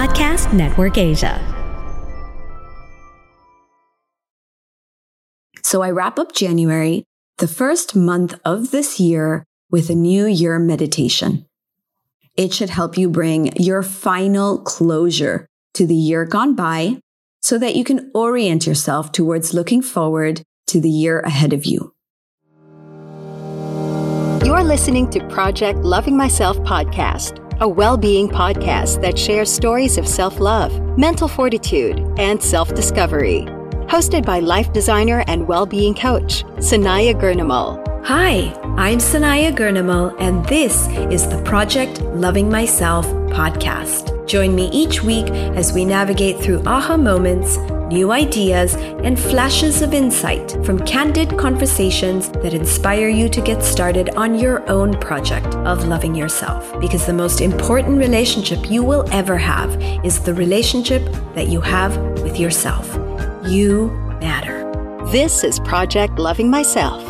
Podcast Network Asia. So I wrap up January, the first month of this year, with a New Year meditation. It should help you bring your final closure to the year gone by so that you can orient yourself towards looking forward to the year ahead of you. You're listening to Project Loving Myself podcast, a well being podcast that shares stories of self love, mental fortitude, and self discovery. Hosted by life designer and well being coach, Sanaya Gurnamal. Hi, I'm Sanaya Gurnamal, and this is the Project Loving Myself podcast. Join me each week as we navigate through aha moments, new ideas, and flashes of insight from candid conversations that inspire you to get started on your own project of loving yourself. Because the most important relationship you will ever have is the relationship that you have with yourself. You matter. This is Project Loving Myself.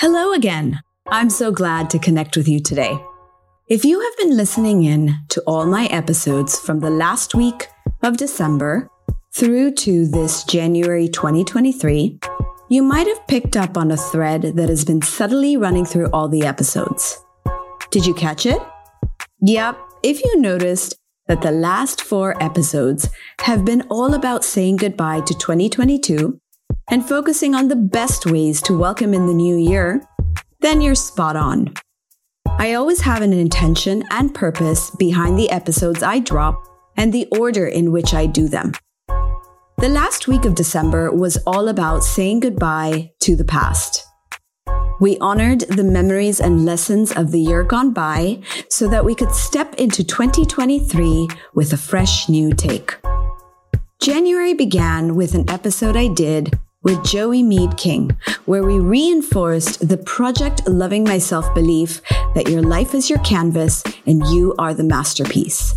Hello again. I'm so glad to connect with you today. If you have been listening in to all my episodes from the last week of December through to this January 2023, you might have picked up on a thread that has been subtly running through all the episodes. Did you catch it? Yep, if you noticed that the last four episodes have been all about saying goodbye to 2022 and focusing on the best ways to welcome in the new year, then you're spot on. I always have an intention and purpose behind the episodes I drop and the order in which I do them. The last week of December was all about saying goodbye to the past. We honored the memories and lessons of the year gone by so that we could step into 2023 with a fresh new take. January began with an episode I did with Joey Mead King, where we reinforced the project Loving Myself belief that your life is your canvas and you are the masterpiece.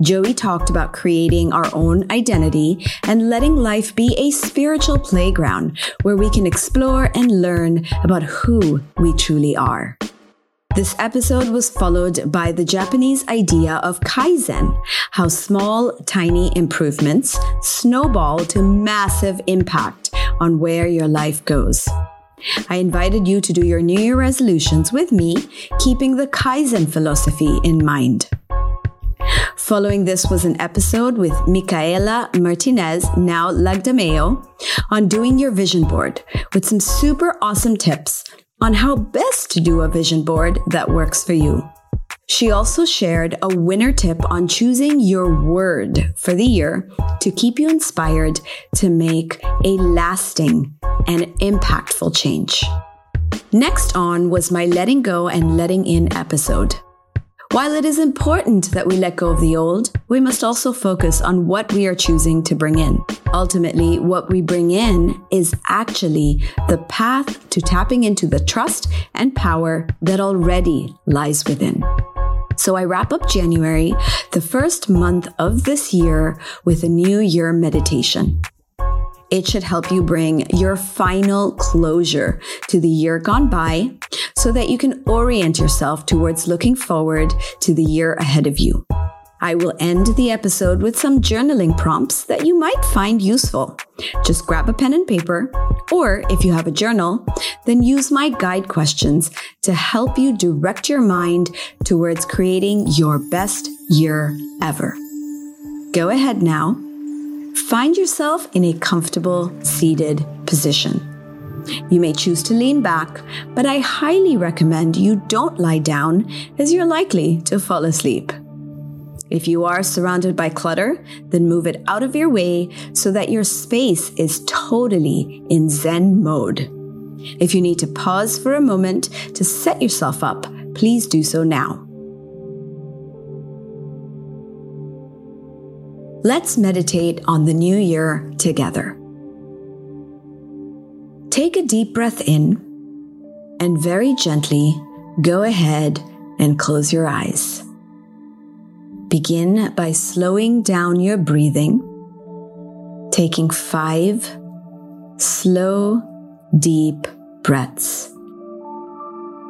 Joey talked about creating our own identity and letting life be a spiritual playground where we can explore and learn about who we truly are. This episode was followed by the Japanese idea of Kaizen, how small, tiny improvements snowball to massive impact on where your life goes. I invited you to do your New Year resolutions with me, keeping the Kaizen philosophy in mind. Following this was an episode with Micaela Martinez, now Lagdameo, on doing your vision board with some super awesome tips on how best to do a vision board that works for you. She also shared a winner tip on choosing your word for the year to keep you inspired to make a lasting and impactful change. Next on was my letting go and letting in episode. While it is important that we let go of the old, we must also focus on what we are choosing to bring in. Ultimately, what we bring in is actually the path to tapping into the trust and power that already lies within. So I wrap up January, the first month of this year, with a new year meditation. It should help you bring your final closure to the year gone by so that you can orient yourself towards looking forward to the year ahead of you. I will end the episode with some journaling prompts that you might find useful. Just grab a pen and paper, or if you have a journal, then use my guide questions to help you direct your mind towards creating your best year ever. Go ahead now Find yourself in a comfortable seated position. You may choose to lean back, but I highly recommend you don't lie down as you're likely to fall asleep. If you are surrounded by clutter, then move it out of your way so that your space is totally in Zen mode. If you need to pause for a moment to set yourself up, please do so now. Let's meditate on the new year together. Take a deep breath in and very gently go ahead and close your eyes. Begin by slowing down your breathing, taking five slow, deep breaths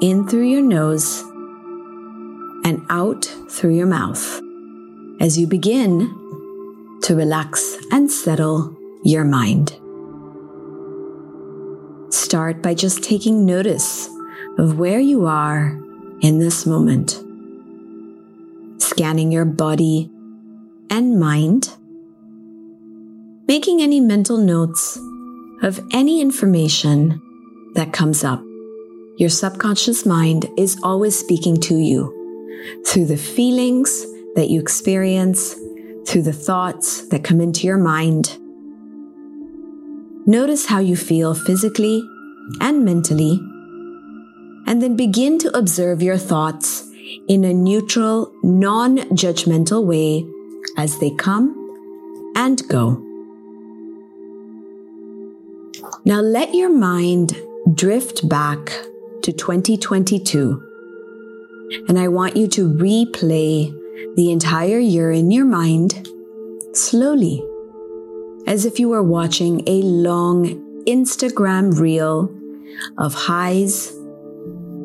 in through your nose and out through your mouth as you begin to relax and settle your mind. Start by just taking notice of where you are in this moment scanning your body and mind, making any mental notes of any information that comes up. Your subconscious mind is always speaking to you through the feelings that you experience, through the thoughts that come into your mind. Notice how you feel physically and mentally, and then begin to observe your thoughts in a neutral, non judgmental way as they come and go. Now let your mind drift back to 2022. And I want you to replay the entire year in your mind slowly, as if you were watching a long Instagram reel of highs,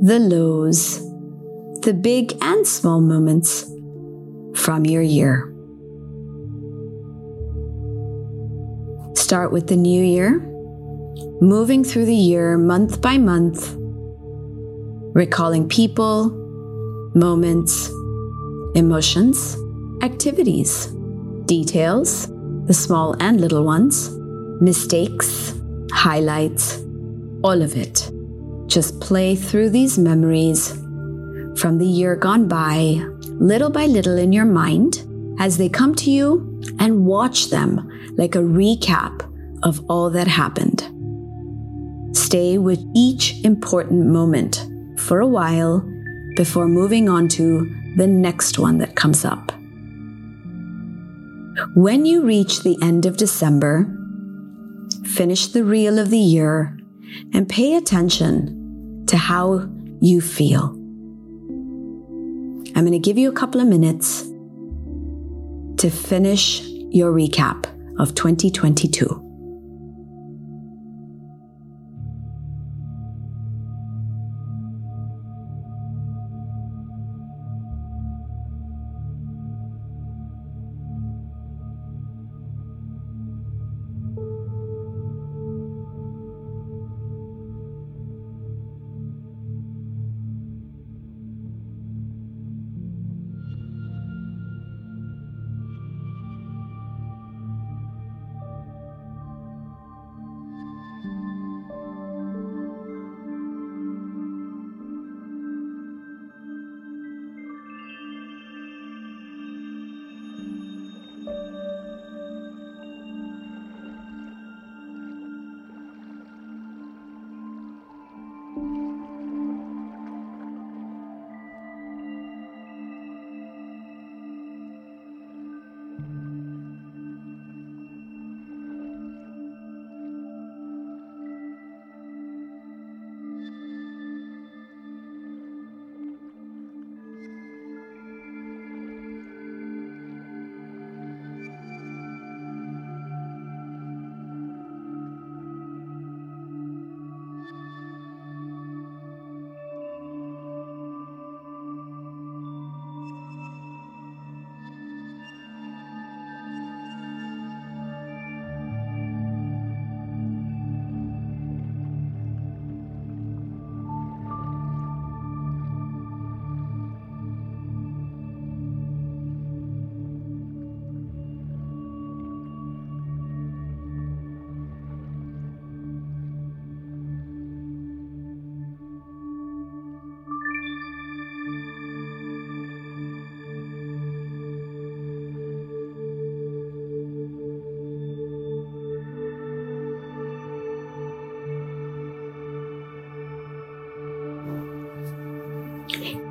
the lows, the big and small moments from your year. Start with the new year, moving through the year month by month, recalling people, moments, emotions, activities, details, the small and little ones, mistakes, highlights, all of it. Just play through these memories from the year gone by, little by little in your mind, as they come to you and watch them like a recap of all that happened. Stay with each important moment for a while before moving on to the next one that comes up. When you reach the end of December, finish the reel of the year and pay attention to how you feel. I'm going to give you a couple of minutes to finish your recap of 2022.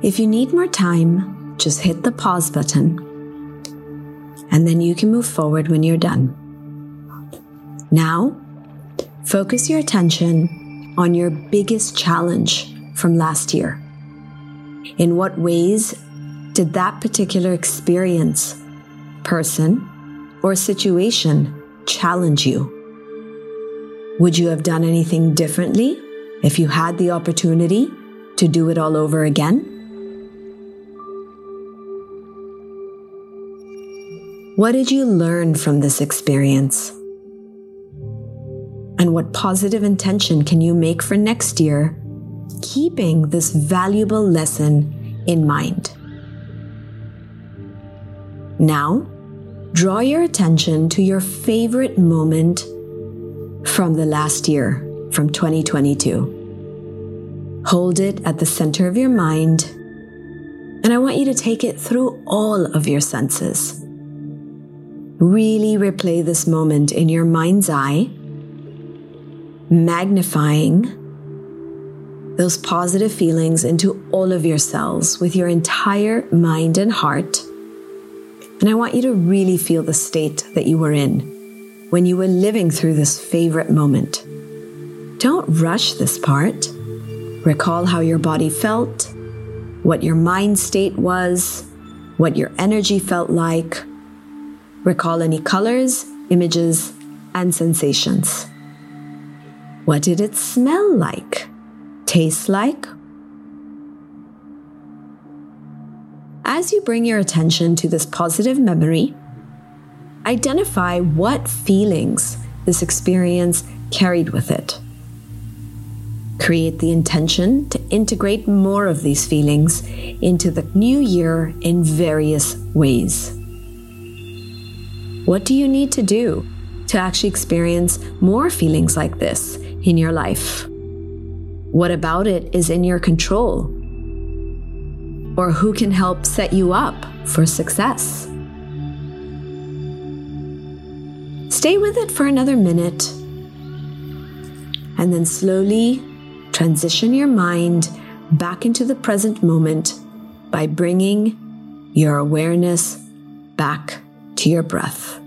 If you need more time, just hit the pause button and then you can move forward when you're done. Now, focus your attention on your biggest challenge from last year. In what ways did that particular experience, person, or situation challenge you? Would you have done anything differently if you had the opportunity to do it all over again? What did you learn from this experience? And what positive intention can you make for next year, keeping this valuable lesson in mind? Now, draw your attention to your favorite moment from the last year, from 2022. Hold it at the center of your mind, and I want you to take it through all of your senses. Really replay this moment in your mind's eye, magnifying those positive feelings into all of your cells with your entire mind and heart. And I want you to really feel the state that you were in when you were living through this favorite moment. Don't rush this part. Recall how your body felt, what your mind state was, what your energy felt like Recall any colors, images, and sensations. What did it smell like? Taste like? As you bring your attention to this positive memory, identify what feelings this experience carried with it. Create the intention to integrate more of these feelings into the new year in various ways. What do you need to do to actually experience more feelings like this in your life? What about it is in your control? Or who can help set you up for success? Stay with it for another minute and then slowly transition your mind back into the present moment by bringing your awareness back to your breath.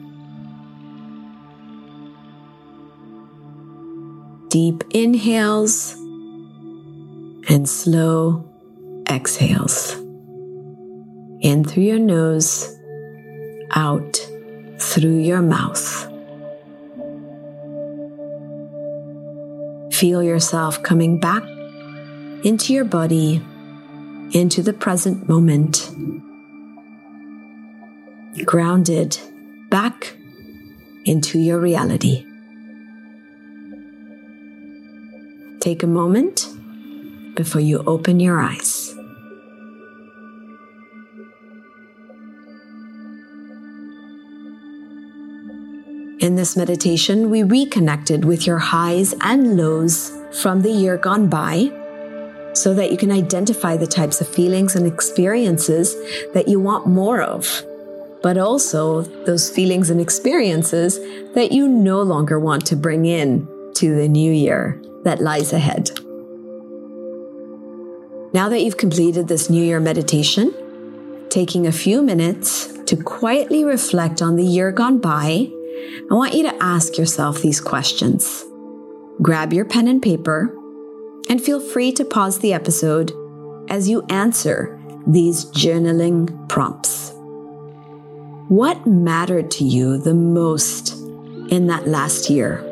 Deep inhales and slow exhales. In through your nose, out through your mouth. Feel yourself coming back into your body, into the present moment grounded back into your reality. Take a moment before you open your eyes. In this meditation, we reconnected with your highs and lows from the year gone by so that you can identify the types of feelings and experiences that you want more of but also those feelings and experiences that you no longer want to bring in to the new year that lies ahead. Now that you've completed this New Year meditation, taking a few minutes to quietly reflect on the year gone by, I want you to ask yourself these questions. Grab your pen and paper and feel free to pause the episode as you answer these journaling prompts. What mattered to you the most in that last year?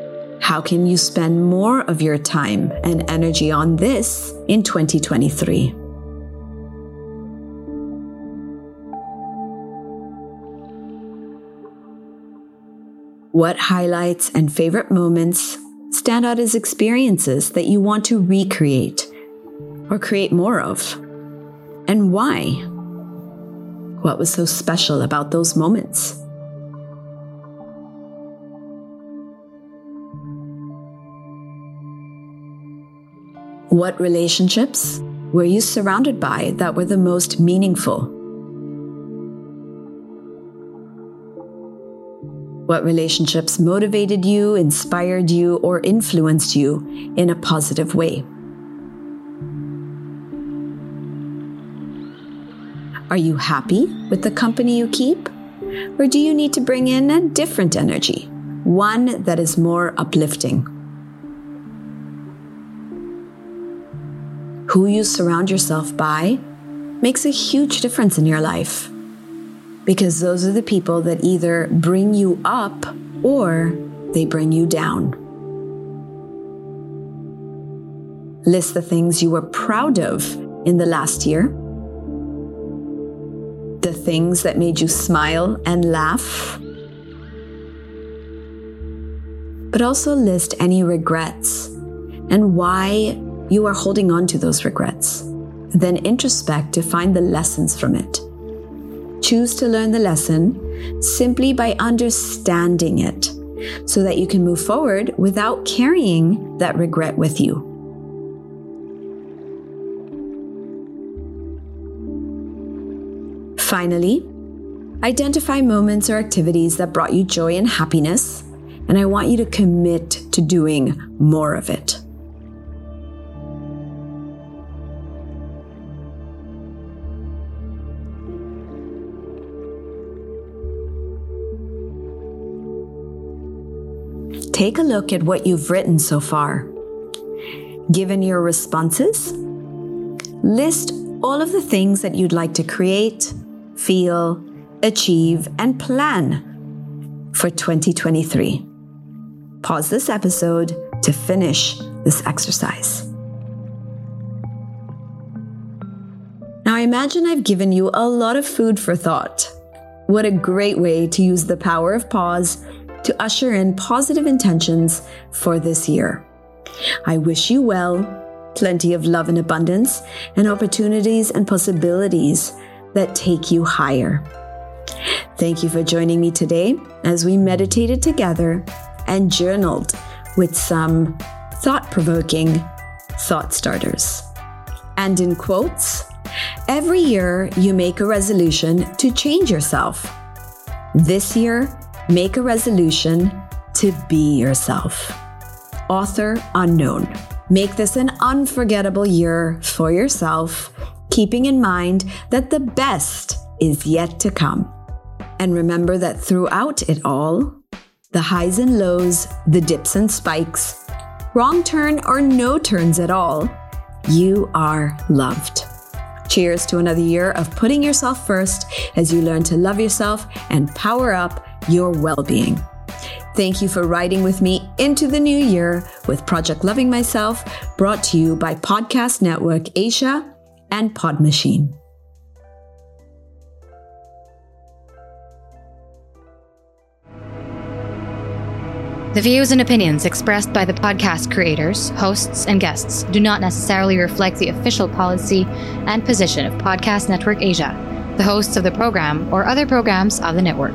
How can you spend more of your time and energy on this in 2023? What highlights and favorite moments stand out as experiences that you want to recreate or create more of? And why? What was so special about those moments? What relationships were you surrounded by that were the most meaningful? What relationships motivated you, inspired you, or influenced you in a positive way? Are you happy with the company you keep? Or do you need to bring in a different energy, one that is more uplifting? Who you surround yourself by makes a huge difference in your life because those are the people that either bring you up or they bring you down. List the things you were proud of in the last year, the things that made you smile and laugh, but also list any regrets and why you are holding on to those regrets. Then introspect to find the lessons from it choose to learn the lesson simply by understanding it so that you can move forward without carrying that regret with you. Finally, identify moments or activities that brought you joy and happiness, and I want you to commit to doing more of it. Take a look at what you've written so far. Given your responses, list all of the things that you'd like to create, feel, achieve, and plan for 2023. Pause this episode to finish this exercise. Now, I imagine I've given you a lot of food for thought. What a great way to use the power of pause to usher in positive intentions for this year. I wish you well, plenty of love and abundance, and opportunities and possibilities that take you higher. Thank you for joining me today as we meditated together and journaled with some thought provoking thought starters. And in quotes, every year you make a resolution to change yourself. This year, Make a resolution to be yourself. Author unknown. Make this an unforgettable year for yourself, keeping in mind that the best is yet to come. And remember that throughout it all, the highs and lows, the dips and spikes, wrong turn or no turns at all, you are loved. Cheers to another year of putting yourself first as you learn to love yourself and power up your well being. Thank you for riding with me into the new year with Project Loving Myself, brought to you by Podcast Network Asia and Pod Machine. The views and opinions expressed by the podcast creators, hosts, and guests do not necessarily reflect the official policy and position of Podcast Network Asia, the hosts of the program, or other programs of the network.